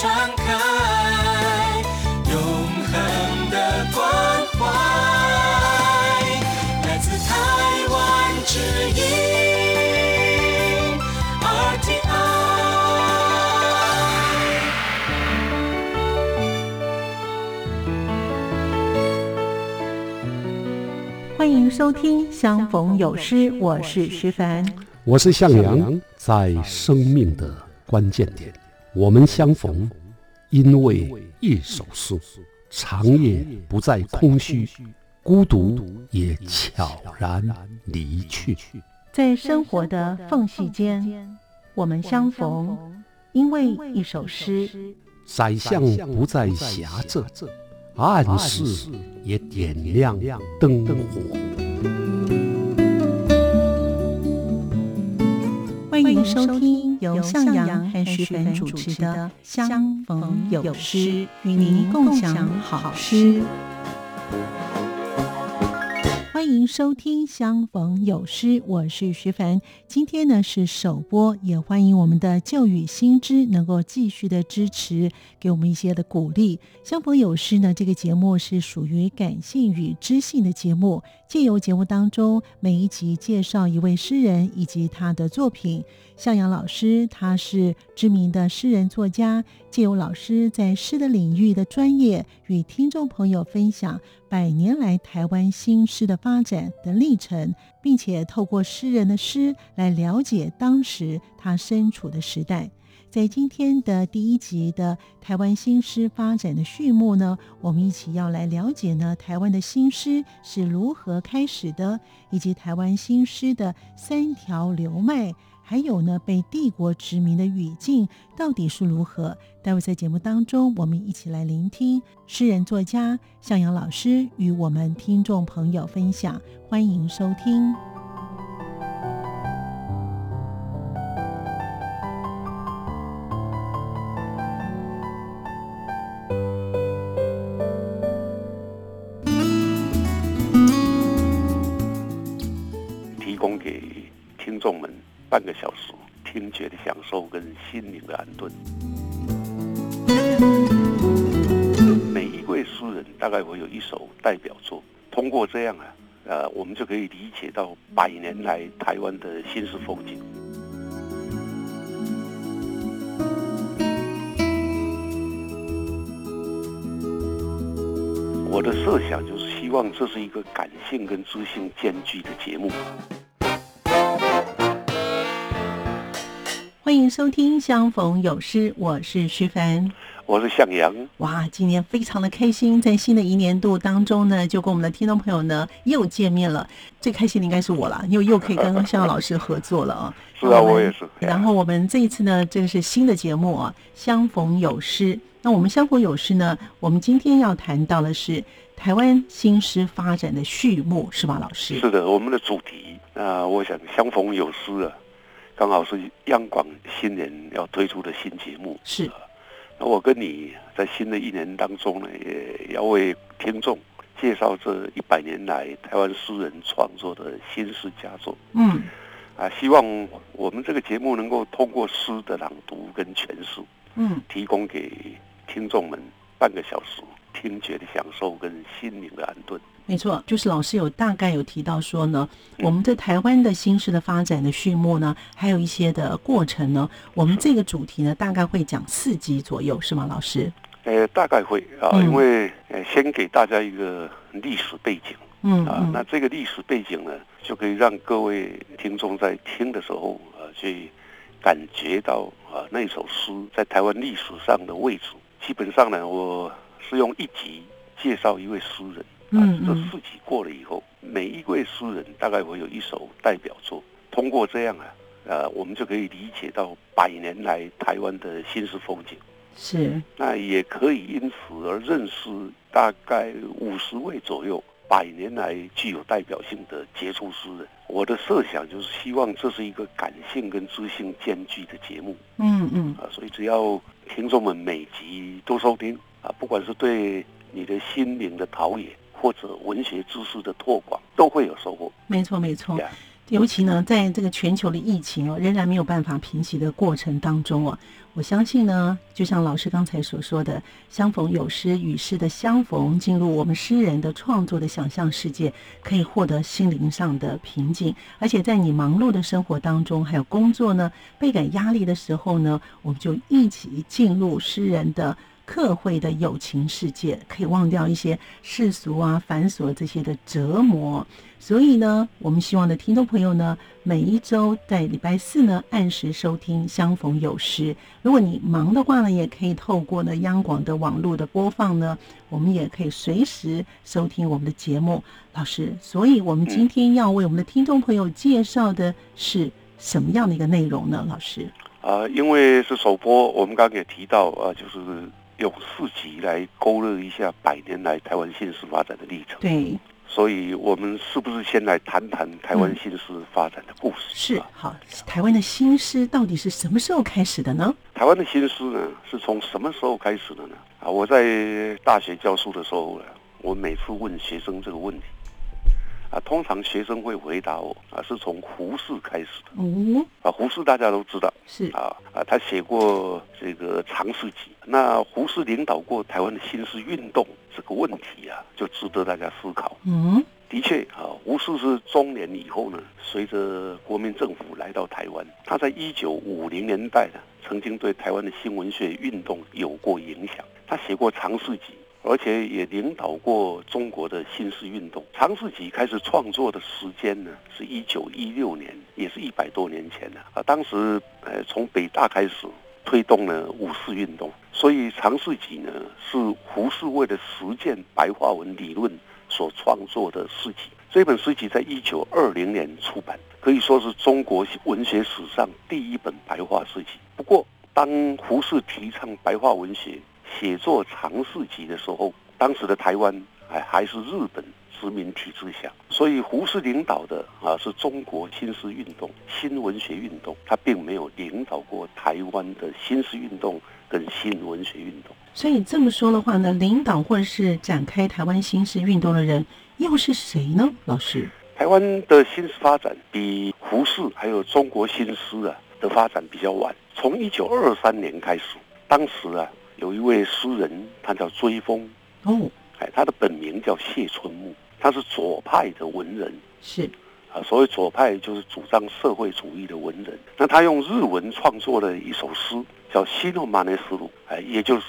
敞开，永恒的关怀，来自台湾之音。欢迎收听《相逢有诗》，我是石凡。我是向阳，在生命的关键点，我们相逢，因为一首诗，长夜不再空虚，孤独也悄然离去。在生活的缝隙间，我们相逢，因为一首诗。宰相不再狭窄，暗室也点亮灯火。欢迎收听由向阳和徐凡主持的《相逢有诗》，与您共享好诗。收听《相逢有诗》，我是徐凡。今天呢是首播，也欢迎我们的旧语新知能够继续的支持，给我们一些的鼓励。《相逢有诗》呢，这个节目是属于感性与知性的节目，借由节目当中每一集介绍一位诗人以及他的作品。向阳老师他是知名的诗人作家，借由老师在诗的领域的专业，与听众朋友分享百年来台湾新诗的发展的历程，并且透过诗人的诗来了解当时他身处的时代。在今天的第一集的台湾新诗发展的序幕呢，我们一起要来了解呢台湾的新诗是如何开始的，以及台湾新诗的三条流脉。还有呢，被帝国殖民的语境到底是如何？待会在节目当中，我们一起来聆听诗人作家向阳老师与我们听众朋友分享。欢迎收听。半个小时听觉的享受跟心灵的安顿。每一位诗人大概会有一首代表作，通过这样啊，呃，我们就可以理解到百年来台湾的新式风景。我的设想就是希望这是一个感性跟知性兼具的节目。欢迎收听《相逢有诗》，我是徐凡。我是向阳，哇，今年非常的开心，在新的一年度当中呢，就跟我们的听众朋友呢又见面了。最开心的应该是我了，因为又可以跟向阳老师合作了 啊。是啊，我也是。然后我们这一次呢，这个是新的节目啊，《相逢有诗》。那我们《相逢有诗》呢，我们今天要谈到的是台湾新诗发展的序幕，是吧，老师？是的，我们的主题。那我想，《相逢有诗》啊，刚好是央广新年要推出的新节目。是。那我跟你在新的一年当中呢，也要为听众介绍这一百年来台湾诗人创作的新诗佳作。嗯，啊，希望我们这个节目能够通过诗的朗读跟诠释，嗯，提供给听众们半个小时听觉的享受跟心灵的安顿。没错，就是老师有大概有提到说呢，我们在台湾的新诗的发展的序幕呢，还有一些的过程呢。我们这个主题呢，大概会讲四集左右，是吗，老师？呃，大概会啊，嗯因为呃，先给大家一个历史背景嗯啊，那嗯，这个历史背景呢，就可以让各位听众在听的时候啊，去感觉到啊那首诗在台湾历史上的位置。基本上呢，我是用一集介绍一位诗人。啊嗯，这嗯四集过了以后，每一位诗人大概会有一首代表作。通过这样啊，呃，我们就可以理解到百年来台湾的新式风景。是，那也可以因此而认识大概五十位左右百年来具有代表性的杰出诗人。我的设想就是希望这是一个感性跟知性兼具的节目嗯嗯，啊，所以只要听众们每集都收听啊，不管是对你的心灵的陶冶或者文学知识的拓广，都会有收获。没错没错。呀尤其呢，在这个全球的疫情哦，仍然没有办法平息的过程当中哦，我相信呢，就像老师刚才所说的，相逢有诗与诗的相逢，进入我们诗人的创作的想象世界，可以获得心灵上的平静。而且在你忙碌的生活当中，还有工作呢，倍感压力的时候呢，我们就一起进入诗人的。客会的友情世界，可以忘掉一些世俗啊、繁琐这些的折磨。所以呢，我们希望的听众朋友呢，每一周在礼拜四呢，按时收听《相逢有时》。如果你忙的话呢，也可以透过呢央广的网络的播放呢，我们也可以随时收听我们的节目。老师，所以我们今天要为我们的听众朋友介绍的是什么样的一个内容呢？老师啊，因为是首播，我们刚刚也提到啊，就是。用四集来勾勒一下百年来台湾新诗发展的历程。对，所以我们是不是先来谈谈台湾新诗发展的故事？是，好，台湾的新诗到底是什么时候开始的呢？台湾的新诗呢，是从什么时候开始的呢？啊，我在大学教书的时候呢，我每次问学生这个问题。啊，通常学生会回答我啊，是从胡适开始的。哦，啊，胡适大家都知道，是啊啊，他写过这个《长诗集》。那胡适领导过台湾的新诗运动，这个问题啊，就值得大家思考。嗯，的确啊，胡适是中年以后呢，随着国民政府来到台湾，他在一九五零年代呢，曾经对台湾的新文学运动有过影响。他写过《长诗集》。而且也领导过中国的新诗运动。长世己开始创作的时间呢，是一九一六年，也是一百多年前了啊。当时，呃，从北大开始推动了五四运动，所以长世己呢是胡适为了实践白话文理论所创作的诗集。这本诗集在一九二零年出版，可以说是中国文学史上第一本白话诗集。不过，当胡适提倡白话文学。写作尝试集的时候，当时的台湾还还是日本殖民体制下，所以胡适领导的啊是中国新诗运动、新文学运动，他并没有领导过台湾的新诗运动跟新文学运动。所以这么说的话呢，领导或者是展开台湾新诗运动的人又是谁呢？老师，台湾的新诗发展比胡适还有中国新诗啊的发展比较晚，从一九二三年开始，当时啊。有一位诗人，他叫追风。哦，哎，他的本名叫谢春木，他是左派的文人，是。啊，所谓左派就是主张社会主义的文人。那他用日文创作了一首诗，叫《西诺曼内斯鲁》，哎，也就是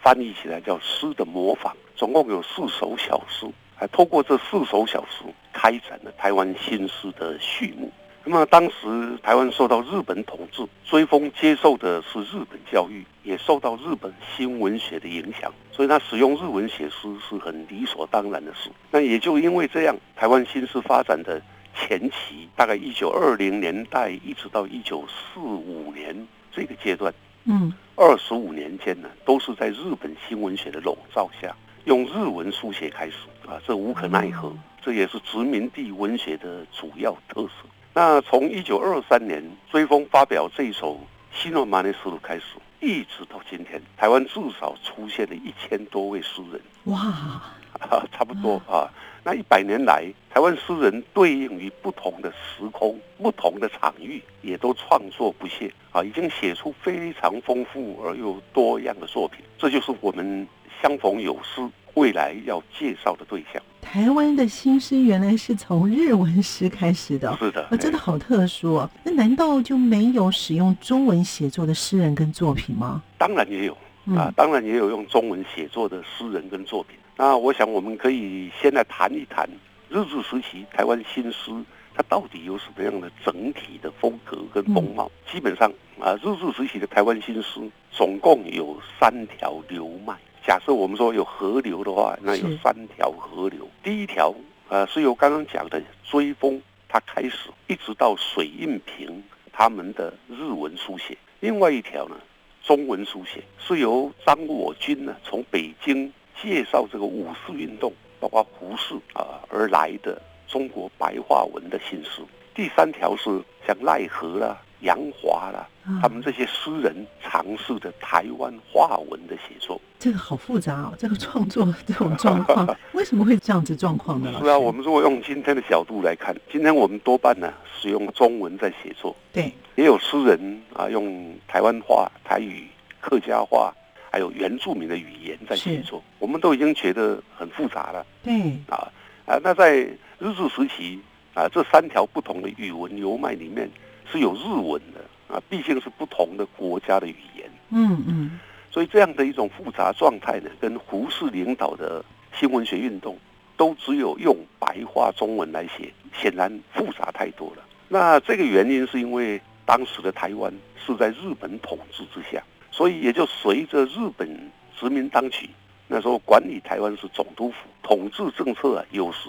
翻译起来叫诗的模仿，总共有四首小诗，还通过这四首小诗，开展了台湾新诗的序幕。那么当时台湾受到日本统治，追风接受的是日本教育，也受到日本新文学的影响，所以他使用日文写诗是很理所当然的事。那也就因为这样，台湾新诗发展的前期，大概一九二零年代一直到一九四五年这个阶段，嗯，二十五年间呢，都是在日本新文学的笼罩下，用日文书写开始啊，这无可奈何，这也是殖民地文学的主要特色。那从一九二三年追风发表这一首《西诺马尼斯鲁》开始，一直到今天，台湾至少出现了一千多位诗人。哇，差不多啊。那一百年来，台湾诗人对应于不同的时空、不同的场域，也都创作不懈啊，已经写出非常丰富而又多样的作品。这就是我们相逢有诗未来要介绍的对象。台湾的新诗原来是从日文诗开始的，是的，啊，真的好特殊哦。那难道就没有使用中文写作的诗人跟作品吗？当然也有啊，当然也有用中文写作的诗人跟作品。那我想我们可以先来谈一谈日治时期台湾新诗，它到底有什么样的整体的风格跟风貌？基本上啊，日治时期的台湾新诗总共有三条流脉。假设我们说有河流的话，那有三条河流。第一条，呃，是由刚刚讲的追风它开始，一直到水印平他们的日文书写。另外一条呢，中文书写是由张我军呢从北京介绍这个五四运动，包括胡适啊而来的中国白话文的新诗。第三条是像奈何啦、杨华啦，啊他们这些诗人尝试的台湾话文的写作。这个好复杂哦，这个创作这种状况，为什么会这样子状况呢？是啊，我们如果用今天的角度来看，今天我们多半呢使用中文在写作，对也有诗人啊用台湾话、台语、客家话，还有原住民的语言在写作，我们都已经觉得很复杂了对啊啊！那在日治时期啊，这三条不同的语文流脉里面是有日文的啊，毕竟是不同的国家的语言。嗯嗯所以这样的一种复杂状态呢，跟胡适领导的新文学运动，都只有用白话中文来写，显然复杂太多了。那这个原因是因为当时的台湾是在日本统治之下，所以也就随着日本殖民当局，那时候管理台湾是总督府，统治政策啊，有时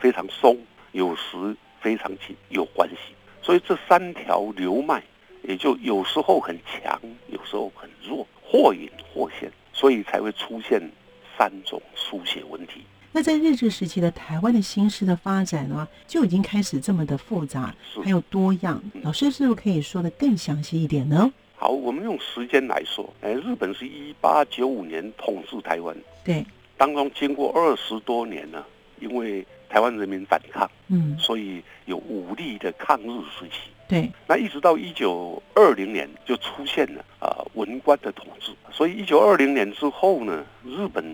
非常松，有时非常紧，有关系。所以这三条流脉也就有时候很强，有时候很弱，或隐或现，所以才会出现三种书写问题。那在日治时期的台湾的新诗的发展呢，就已经开始这么的复杂，还有多样。老师是不是可以说的更详细一点呢？好，我们用时间来说，哎，日本是一八九五年统治台湾，对，当中经过二十多年呢，因为台湾人民反抗，嗯，所以有武力的抗日时期。对，那一直到一九二零年就出现了啊、文官的统治，所以一九二零年之后呢，日本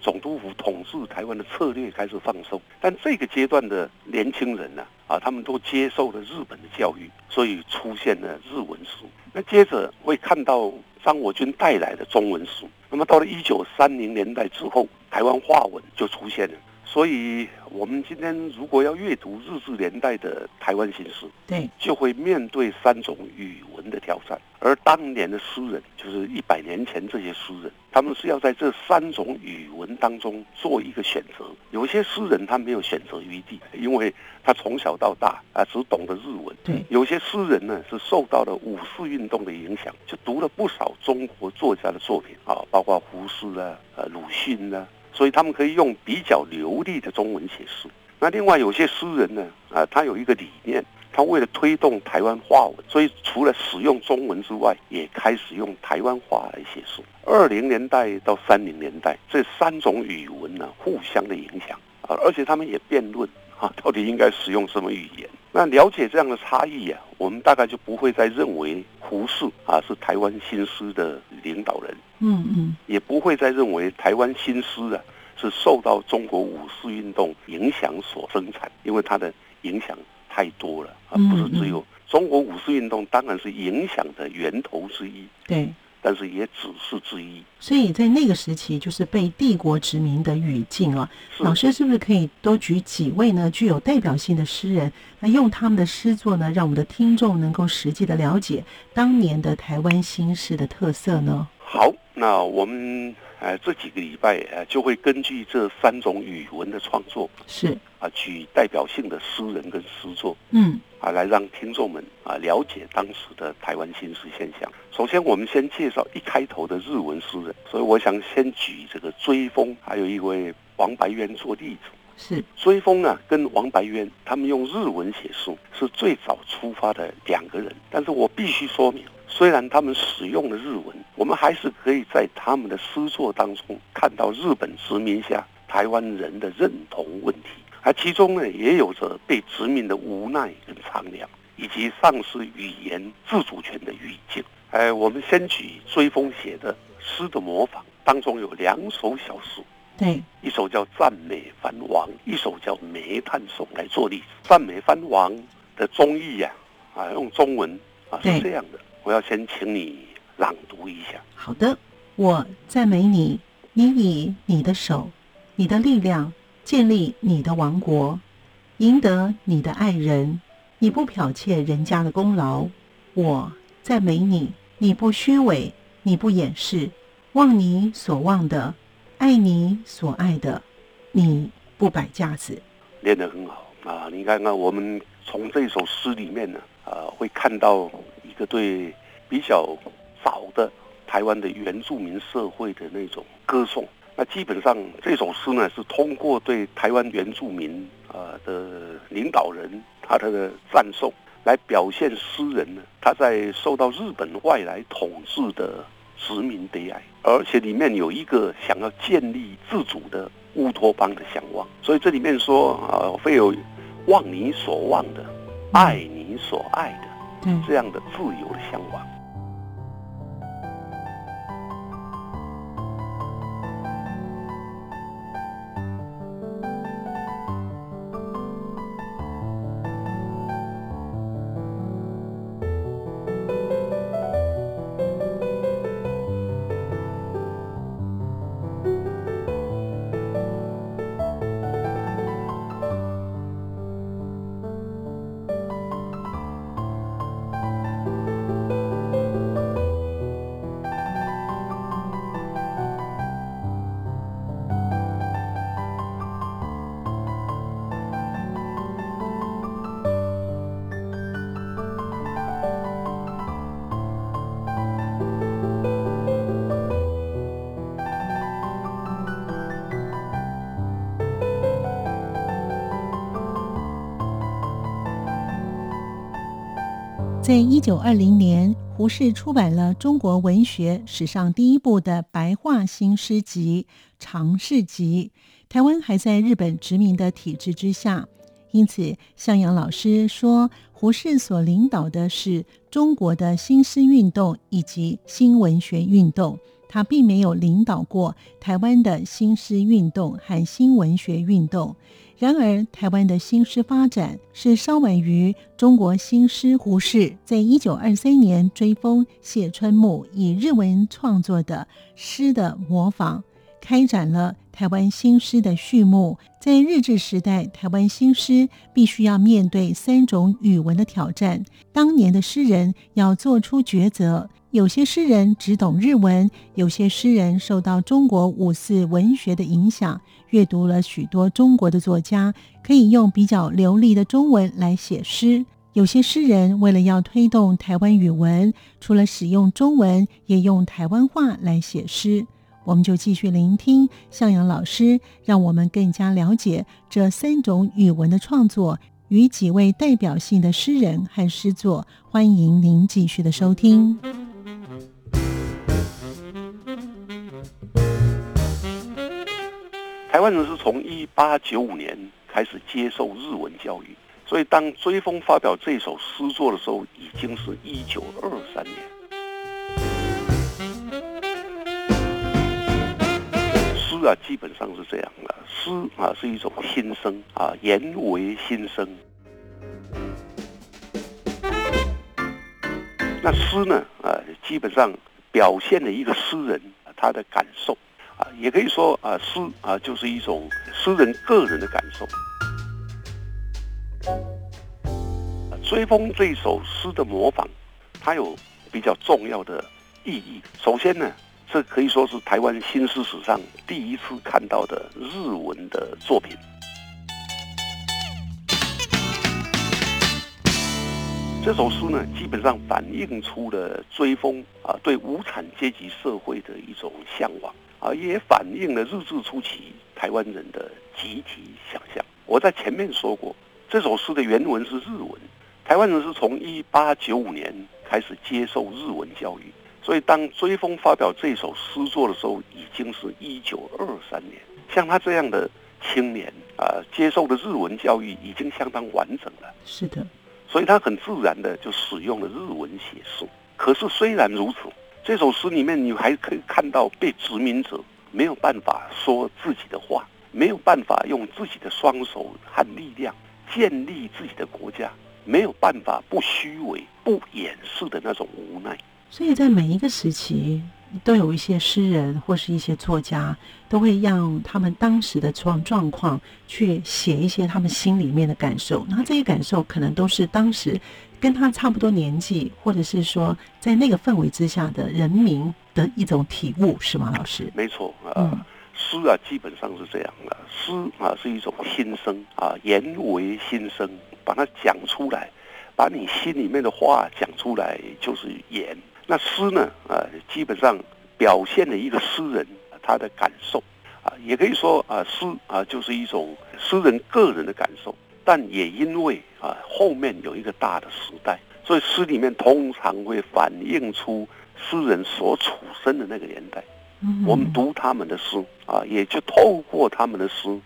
总督府统治台湾的策略开始放松，但这个阶段的年轻人呢，啊，他们都接受了日本的教育，所以出现了日文书。那接着会看到张我军带来的中文书。那么到了一九三零年代之后，台湾话文就出现了。所以，我们今天如果要阅读日治年代的台湾形势，对，就会面对三种语文的挑战。而当年的诗人，就是一百年前这些诗人，他们是要在这三种语文当中做一个选择。有些诗人他没有选择余地，因为他从小到大啊只懂得日文。对，有些诗人呢是受到了五四运动的影响，就读了不少中国作家的作品啊，包括胡适啊、呃鲁迅啊，所以他们可以用比较流利的中文写诗。那另外有些诗人呢，啊，他有一个理念，他为了推动台湾话文，所以除了使用中文之外，也开始用台湾话来写诗。二零年代到三零年代，这三种语文呢互相的影响啊，而且他们也辩论啊，到底应该使用什么语言。那了解这样的差异啊，我们大概就不会再认为胡适啊是台湾新诗的领导人，嗯嗯，也不会再认为台湾新诗啊是受到中国五四运动影响所生产，因为它的影响太多了啊，嗯不是只有中国五四运动，当然是影响的源头之一，对。但是也只是之一。所以在那个时期，就是被帝国殖民的语境啊。老师是不是可以多举几位呢具有代表性的诗人，那用他们的诗作呢，让我们的听众能够实际的了解当年的台湾新诗的特色呢？好，那我们呃这几个礼拜呃就会根据这三种语文的创作是，啊，举代表性的诗人跟诗作嗯，啊，来让听众们啊了解当时的台湾新诗现象。首先，我们先介绍一开头的日文诗人，所以我想先举这个追风，还有一位王白渊做例子。是，追风呢，跟王白渊他们用日文写书是最早出发的两个人，但是我必须说明，虽然他们使用了日文，我们还是可以在他们的诗作当中看到日本殖民下台湾人的认同问题，而其中呢，也有着被殖民的无奈跟苍凉，以及丧失语言自主权的语境。哎，我们先举追风写的诗的模仿，当中有两首小诗，对，一首叫《赞美藩王》，一首叫《煤炭颂》来做例子。《赞美藩王》的中译呀、啊，用中文啊是这样的，我要先请你朗读一下。好的，我赞美你，你以你的手、你的力量建立你的王国，赢得你的爱人。你不剽窃人家的功劳，我赞美你，你不虚伪，你不掩饰，望你所望的，爱你所爱的，你不摆架子。练得很好啊！你看看，我们从这首诗里面呢，啊，会看到一个对比较早的台湾的原住民社会的那种歌颂。那基本上这首诗呢，是通过对台湾原住民啊的领导人他的赞颂，来表现诗人呢，他在受到日本外来统治的殖民悲哀，而且里面有一个想要建立自主的乌托邦的向往。所以这里面说啊，会有忘你所忘的，爱你所爱的这样的自由的向往。在一九二零年，胡适出版了中国文学史上第一部的白话新诗集《长士集》。台湾还在日本殖民的体制之下，因此向阳老师说，胡适所领导的是中国的新诗运动以及新文学运动，他并没有领导过台湾的新诗运动和新文学运动。然而，台湾的新诗发展是稍晚于中国新诗。胡适在一九二三年追封谢春木，以日文创作的诗的模仿，开展了台湾新诗的序幕。在日治时代，台湾新诗必须要面对三种语文的挑战。当年的诗人要做出抉择。有些诗人只懂日文，有些诗人受到中国五四文学的影响，阅读了许多中国的作家，可以用比较流利的中文来写诗。有些诗人为了要推动台湾语文，除了使用中文，也用台湾话来写诗。我们就继续聆听向阳老师，让我们更加了解这三种语文的创作与几位代表性的诗人和诗作。欢迎您继续的收听。台湾人是从一八九五年开始接受日文教育，所以当追风发表这首诗作的时候，已经是一九二三年。诗啊，基本上是这样的，诗啊是一种心声啊，言为心声。那诗呢，啊，基本上表现了一个诗人他的感受。也可以说啊，诗啊就是一种诗人个人的感受。追风这首诗的模仿，它有比较重要的意义。首先呢，这可以说是台湾新诗史上第一次看到的日文的作品。这首诗呢，基本上反映出了追风啊对无产阶级社会的一种向往。啊，也反映了日治初期台湾人的集体想象。我在前面说过，这首诗的原文是日文。台湾人是从一八九五年开始接受日文教育，所以当追风发表这首诗作的时候，已经是一九二三年。像他这样的青年啊，接受的日文教育已经相当完整了。是的，所以他很自然的就使用了日文写诗。可是虽然如此。这首诗里面，你还可以看到被殖民者没有办法说自己的话，没有办法用自己的双手和力量建立自己的国家，没有办法不虚伪、不掩饰的那种无奈。所以在每一个时期，都有一些诗人或是一些作家，都会让他们当时的状状况去写一些他们心里面的感受。那这些感受可能都是当时。跟他差不多年纪，或者是说在那个氛围之下的人民的一种体悟，是吗，老师？没错啊，诗啊基本上是这样的，诗啊是一种心声啊，言为心声，把它讲出来，把你心里面的话讲出来就是言。那诗呢啊，基本上表现了一个诗人他的感受啊，也可以说啊，诗啊就是一种诗人个人的感受。但也因为啊后面有一个大的时代，所以诗里面通常会反映出诗人所处身的那个年代。嗯我们读他们的诗啊，也就透过他们的诗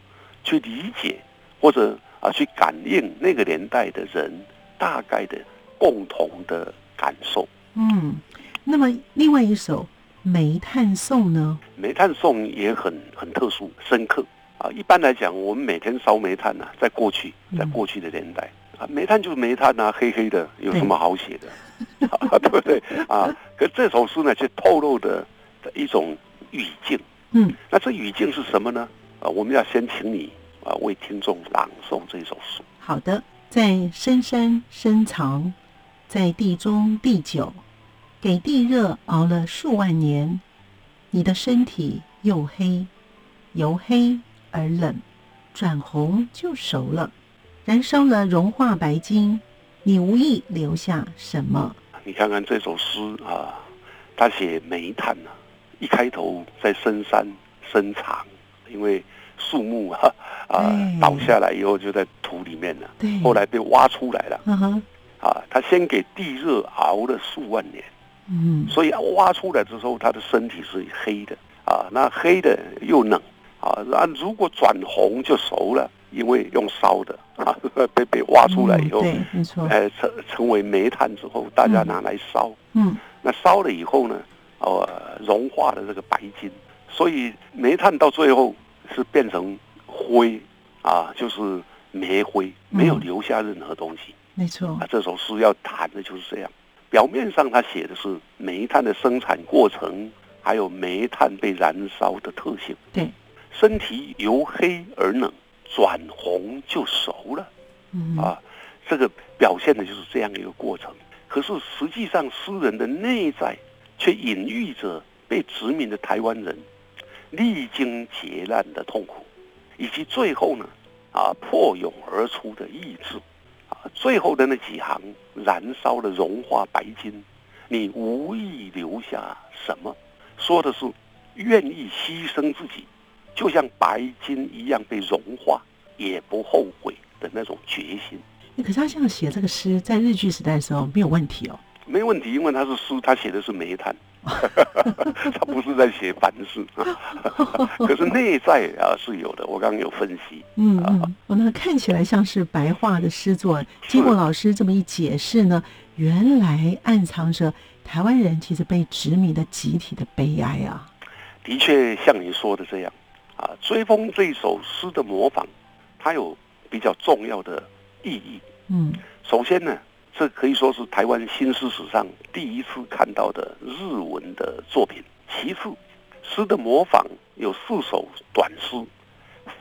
去理解或者啊去感应那个年代的人大概的共同的感受。嗯，那么另外一首《煤炭颂》呢？煤炭颂也很很特殊、深刻啊。一般来讲，我们每天烧煤炭呐、在过去，在嗯过去的年代啊，煤炭就是煤炭呐、黑黑的，有什么好写的，啊、对不对啊？可这首诗呢，却透露的的一种语境。嗯，那这语境是什么呢？啊，我们要先请你啊为听众朗诵这首诗。好的，在深山深藏，在地中地久，给地热熬了数万年，你的身体又黑，由黑而冷，转红就熟了，燃烧了融化白金，你无意留下什么？你看看这首诗啊，他写煤炭啊，一开头在深山深藏，因为树木啊 啊倒下来以后就在土里面了，对，后来被挖出来了。嗯哼，啊。他先给地热熬了数万年，嗯，所以挖出来之后，他的身体是黑的。啊，那黑的又冷啊，那如果转红就熟了，因为用烧的 啊，被被挖出来以后，嗯对，没错，呃，成成为煤炭之后，大家拿来烧。嗯那烧了以后呢，呃，融化了这个白金，所以煤炭到最后是变成灰啊，就是煤灰，没有嗯留下任何东西。没错啊，，这首诗要谈的就是这样。表面上他写的是煤炭的生产过程，还有煤炭被燃烧的特性。对，身体由黑而冷，转红就熟了。嗯啊，这个表现的就是这样一个过程。可是实际上，诗人的内在却隐喻着被殖民的台湾人历经劫难的痛苦，以及最后呢，啊破蛹而出的意志。啊，最后的那几行燃烧了融化白金，你无意留下什么？说的是愿意牺牲自己，就像白金一样被融化，也不后悔的那种决心。可是他这样写这个诗，在日据时代的时候没有问题哦。没问题，因为他是诗，他写的是煤炭，他不是在写凡事啊。可是内在啊是有的，我刚刚有分析。嗯嗯，哦，那看起来像是白话的诗作，经过老师这么一解释呢，原来暗藏着台湾人其实被殖民的集体的悲哀啊。的确像你说的这样啊，追风这首诗的模仿，它有比较重要的意义。嗯首先呢，这可以说是台湾新诗史上第一次看到的日文的作品。其次，诗的模仿有四首短诗，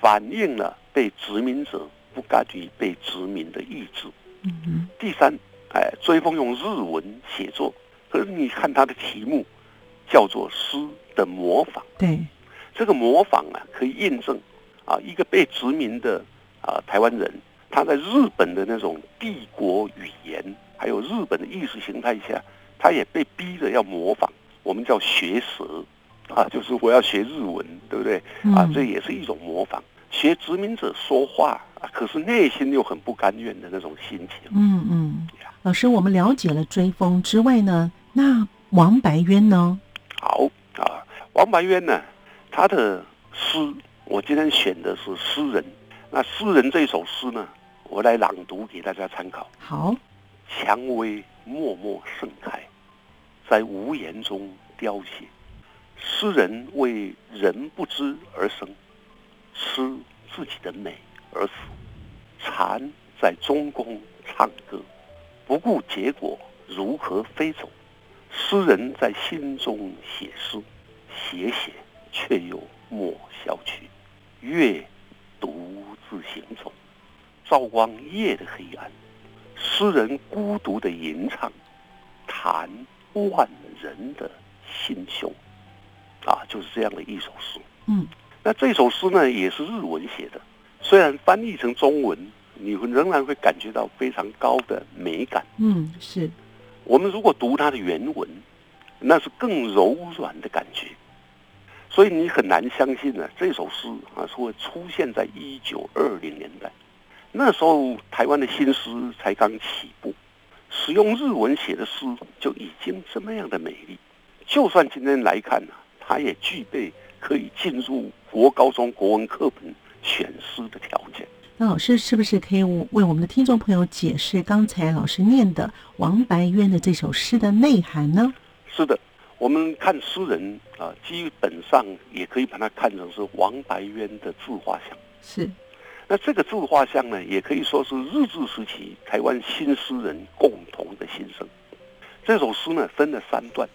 反映了被殖民者不甘于被殖民的意志。嗯嗯第三，哎，追风用日文写作，可是你看它的题目叫做“诗的模仿”。对，这个模仿啊，可以印证啊，一个被殖民的啊台湾人，他在日本的那种帝国语言，还有日本的意识形态下，他也被逼着要模仿，我们叫学舌啊，就是我要学日文，对不对？啊嗯，这也是一种模仿，学殖民者说话啊，可是内心又很不甘愿的那种心情。嗯嗯，老师，我们了解了追风之外呢，那王白渊呢？好啊，王白渊呢，他的诗，我今天选的是诗人。那诗人这首诗呢，我来朗读给大家参考。好，蔷薇默默盛开，在无言中凋谢。诗人为人不知而生，吃自己的美而死。蝉在中宫唱歌，不顾结果如何飞走。诗人在心中写诗，写写却又莫消去。月独自行走，照光夜的黑暗。诗人孤独的吟唱，弹万人的心胸，啊，就是这样的一首诗。嗯那这首诗呢，也是日文写的，虽然翻译成中文，你会仍然会感觉到非常高的美感。嗯，是，我们如果读它的原文，那是更柔软的感觉，所以你很难相信呢、这首诗啊是会出现在一九二零年代。那时候台湾的新诗才刚起步，使用日文写的诗就已经这么样的美丽。就算今天来看呢、它也具备可以进入国高中国文课本选诗的条件。那老师是不是可以为我们的听众朋友解释刚才老师念的王白渊的这首诗的内涵呢？是的，我们看诗人啊，基本上也可以把它看成是王白渊的自画像。是，那这个自画像呢，也可以说是日治时期台湾新诗人共同的心声。这首诗呢分了三段，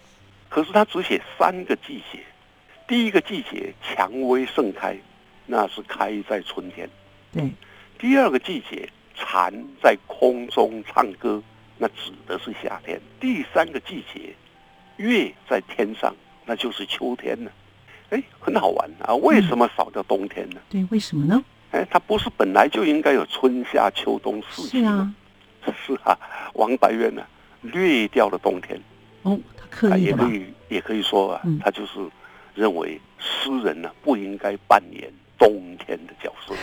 可是他只写三个季节。第一个季节蔷薇盛开，那是开在春天；对，第二个季节蝉在空中唱歌，那指的是夏天；第三个季节月在天上，那就是秋天了。哎，很好玩啊！为什么少掉冬天呢？对，为什么呢？哎，它不是本来就应该有春夏秋冬四季是吗？啊，是啊，王白渊呢、略掉了冬天，哦，他刻啊，意的？也可以也可以说啊，嗯他就是认为诗人呢、不应该扮演冬天的角色。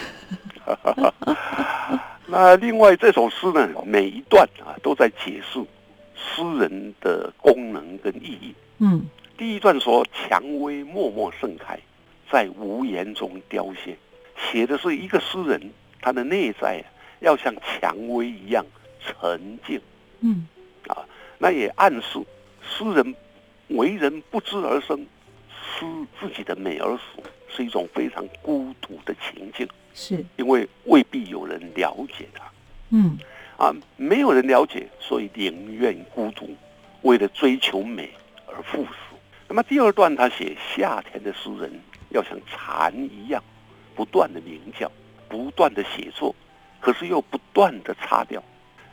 那另外这首诗呢，每一段啊都在解释诗人的功能跟意义。嗯，第一段说蔷薇默默盛开，在无言中凋谢，写的是一个诗人他的内在啊要像蔷薇一样沉静。嗯，啊那也暗示诗人为人不知而生，思自己的美而死，是一种非常孤独的情境，是，因为未必有人了解他嗯，啊，没有人了解，所以宁愿孤独，为了追求美而赴死。那么第二段他写夏天的诗人要像蝉一样，不断的鸣叫，不断的写作，可是又不断的擦掉。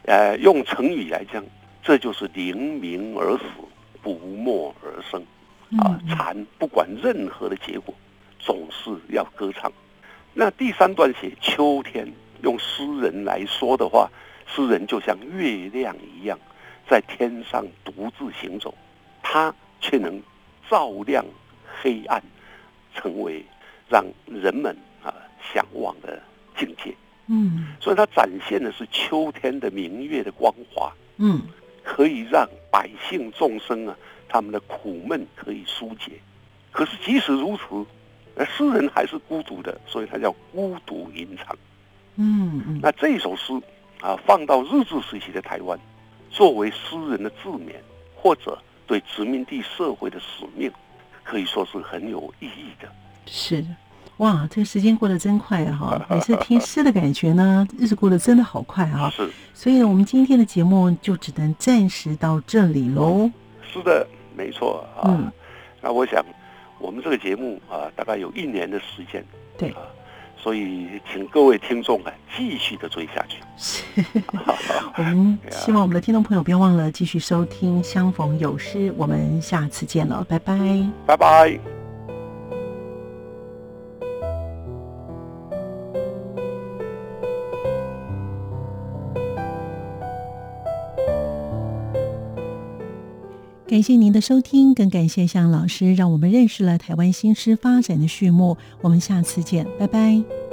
呃，用成语来讲，这就是凌鸣而死，不默而生。啊，嗯蝉不管任何的结果，总是要歌唱。那第三段写秋天，用诗人来说的话，诗人就像月亮一样，在天上独自行走，他却能照亮黑暗，成为让人们啊向往的境界。嗯所以它展现的是秋天的明月的光华，嗯，可以让百姓众生啊他们的苦闷可以疏解。可是即使如此，呃，诗人还是孤独的，所以他叫孤独吟唱。嗯嗯，那这首诗啊，放到日治时期的台湾，作为诗人的自勉，或者对殖民地社会的使命，可以说是很有意义的。是。哇，这个时间过得真快啊！哈，每次听诗的感觉呢，日子过得真的好快啊！是所以，我们今天的节目就只能暂时到这里喽。是的，没错啊。嗯那我想，我们这个节目啊，大概有一年的时间，对啊，所以请各位听众啊，继续的追下去。是，我们希望我们的听众朋友不要忘了继续收听《相逢有诗》，我们下次见了，拜拜。拜拜。感谢您的收听，更感谢向老师让我们认识了台湾新诗发展的序幕。我们下次见，拜拜。